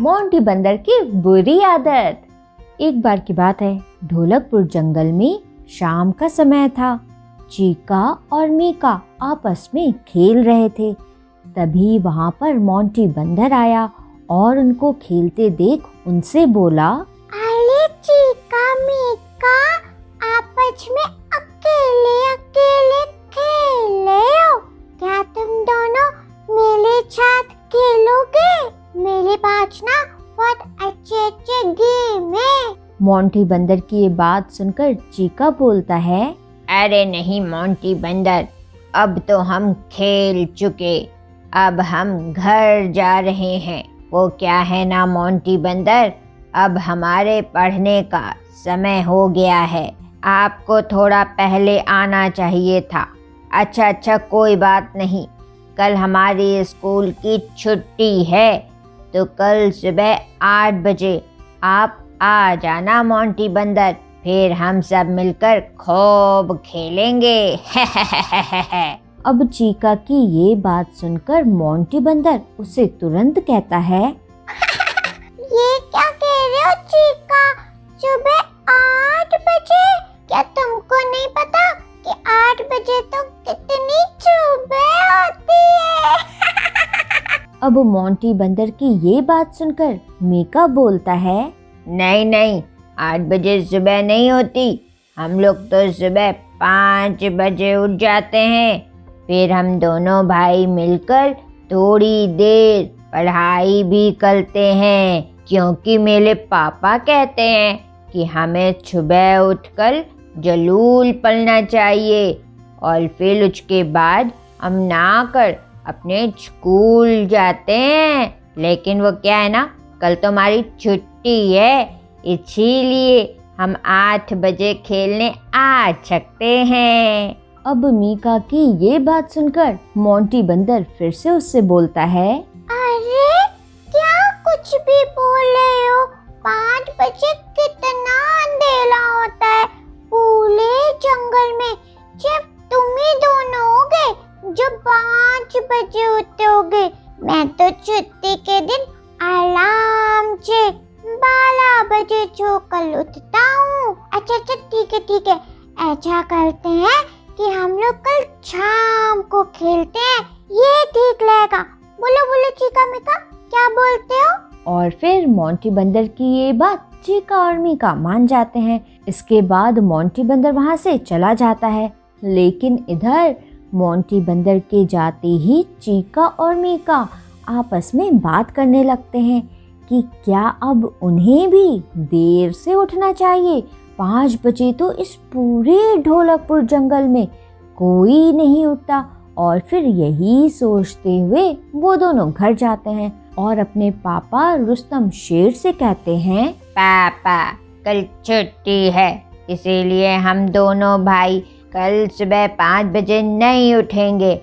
Monty बंदर की बुरी आदत। एक बार की बात है, ढोलकपुर जंगल में शाम का समय था। चीका और मीका आपस में खेल रहे थे। तभी वहाँ पर मोंटी बंदर आया और उनको खेलते देख उनसे बोला, अरे चीका, मीका, आपस में मोंटी बंदर की ये बात सुनकर चीका बोलता है, अरे नहीं मोंटी बंदर, अब तो हम खेल चुके, अब हम घर जा रहे हैं। वो क्या है ना मोंटी बंदर? अब हमारे पढ़ने का समय हो गया है। आपको थोड़ा पहले आना चाहिए था। अच्छा अच्छा कोई बात नहीं। कल हमारी स्कूल की छुट्टी है तो कल सुबह आठ बजे आप आ जाना मोंटी बंदर। फिर हम सब मिलकर खूब खेलेंगे। अब चीका की ये बात सुनकर मोंटी बंदर उसे तुरंत कहता है ये क्या कह रहे हो चीका? सुबह आठ बजे? क्या तुमको नहीं पता कि आठ बजे तो कितनी सुबह होती है? अब मोंटी बंदर की ये बात सुनकर मीका बोलता है नहीं नहीं, आठ बजे सुबह नहीं होती। हम लोग तो सुबह पाँच बजे उठ जाते हैं। फिर हम दोनों भाई मिलकर थोड़ी देर पढ़ाई भी करते हैं, क्योंकि मेरे पापा कहते हैं कि हमें सुबह उठकर जलूल पलना चाहिए और फिर उसके बाद हम ना कर अपने स्कूल जाते हैं। लेकिन वो क्या है ना, कल तो हमारी छुट्टी है इसीलिए हम आठ बजे खेलने आ सकते हैं। अब मीका की ये बात सुनकर मोंटी बंदर फिर से उससे बोलता है अरे क्या कुछ भी बोल रहे हो? पाँच बजे कितना अंधेरा होता है। पूरे जंगल में सिर्फ़ तुम ही दोनों हो गए जो पाँच बजे उठोगे। मैं तो छुट्टी के दिन आराम से बारह बजे छोकर उठता हूँ। अच्छा अच्छा ठीक है ठीक है। ऐसा करते हैं कि हम लोग कल शाम को खेलते हैं। ये ठीक रहेगा। बोलो बोलो, चीका मिका, क्या बोलते हो? और फिर मोंटी बंदर की ये बात चीका और मीका मान जाते हैं। इसके बाद मोंटी बंदर वहाँ से चला जाता है। लेकिन इधर मोंटी बंदर के जाते ही चीका और मीका आपस में बात करने लगते हैं। कि क्या अब उन्हें भी देर से उठना चाहिए? पाँच बजे तो इस पूरे ढोलकपुर जंगल में कोई नहीं उठता। और फिर यही सोचते हुए वो दोनों घर जाते हैं और अपने पापा रुस्तम शेर से कहते हैं, पापा, कल छुट्टी है, इसीलिए हम दोनों भाई कल सुबह पाँच बजे नहीं उठेंगे।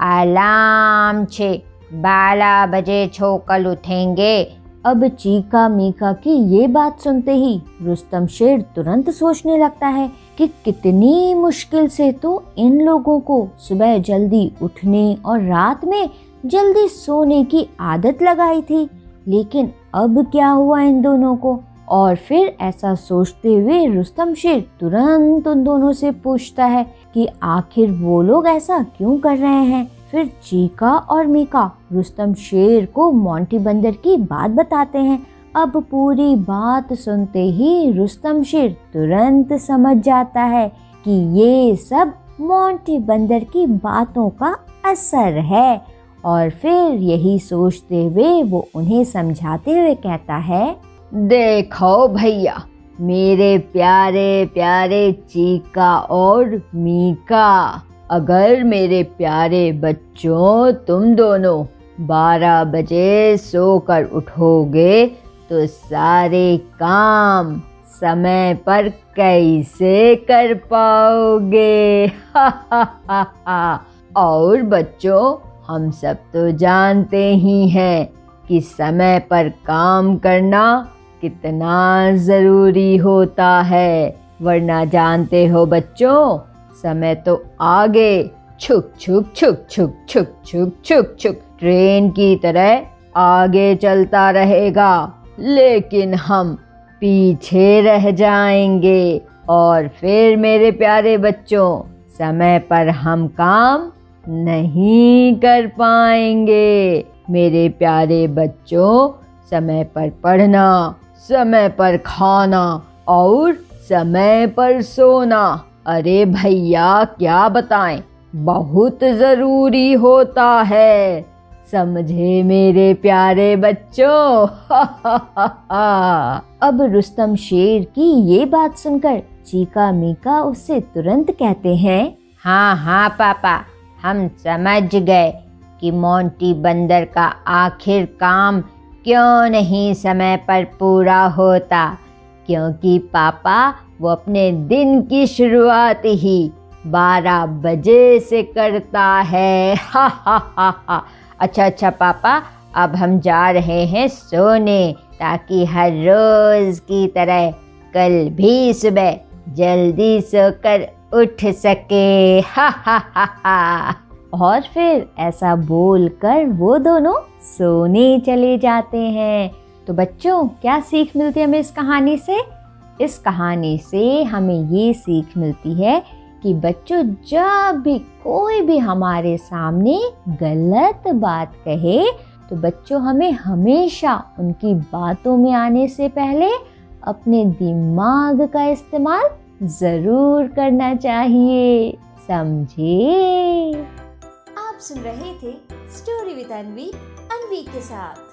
अलार्म छे, बारह बजे छोकल उठेंगे। अब चीका मीका की ये बात सुनते ही रुस्तम शेर तुरंत सोचने लगता है कि कितनी मुश्किल से तो इन लोगों को सुबह जल्दी उठने और रात में जल्दी सोने की आदत लगाई थी। लेकिन अब क्या हुआ इन दोनों को? और फिर ऐसा सोचते हुए रुस्तम शेर तुरंत उन दोनों से पूछता है कि आखिर वो लोग ऐसा क्यों कर रहे हैं? फिर चीका और मीका रुस्तम शेर को मोंटी बंदर की बात बताते हैं। अब पूरी बात सुनते ही रुस्तम शेर तुरंत समझ जाता है कि ये सब मोंटी बंदर की बातों का असर है और फिर यही सोचते हुए वो उन्हें समझाते हुए कहता है, देखो भैया, मेरे प्यारे प्यारे चीका और मीका अगर मेरे प्यारे बच्चों, तुम दोनों बारह बजे सोकर उठोगे तो सारे काम समय पर कैसे कर पाओगे? और बच्चों, हम सब तो जानते ही हैं कि समय पर काम करना कितना ज़रूरी होता है। वरना जानते हो बच्चों समय तो आगे। छुक छुक छुक छुक छुक छुक छुक छुक। ट्रेन की तरह आगे चलता रहेगा। लेकिन हम पीछे रह जाएँगे। और फिर मेरे प्यारे बच्चों, समय पर हम काम नहीं कर पाएँगे। मेरे प्यारे बच्चों, समय पर पढ़ना, समय पर खाना और समय पर सोना। अरे भैया, क्या बताएँ? बहुत ज़रूरी होता है। समझे मेरे प्यारे बच्चों? अब रुस्तम शेर की ये बात सुनकर चीका मीका उससे तुरंत कहते हैं हाँ हाँ पापा, हम समझ गए कि मोंटी बंदर का आखिर काम क्यों नहीं समय पर पूरा होता, क्योंकि पापा वो अपने दिन की शुरुआत ही बारह बजे से करता है। हा हा हा हा। अच्छा अच्छा पापा, अब हम जा रहे हैं सोने, ताकि हर रोज की तरह कल भी सुबह जल्दी सोकर उठ सके। हा हा हा हा। और फिर ऐसा बोल कर वो दोनों सोने चले जाते हैं। तो बच्चों, क्या सीख मिलती है हमें इस कहानी से? इस कहानी से हमें ये सीख मिलती है कि बच्चों, जब भी कोई भी हमारे सामने गलत बात कहे तो बच्चों हमें हमेशा उनकी बातों में आने से पहले अपने दिमाग का इस्तेमाल ज़रूर करना चाहिए। समझे? आप सुन रहे थे स्टोरी विद अनवी अनवी के साथ।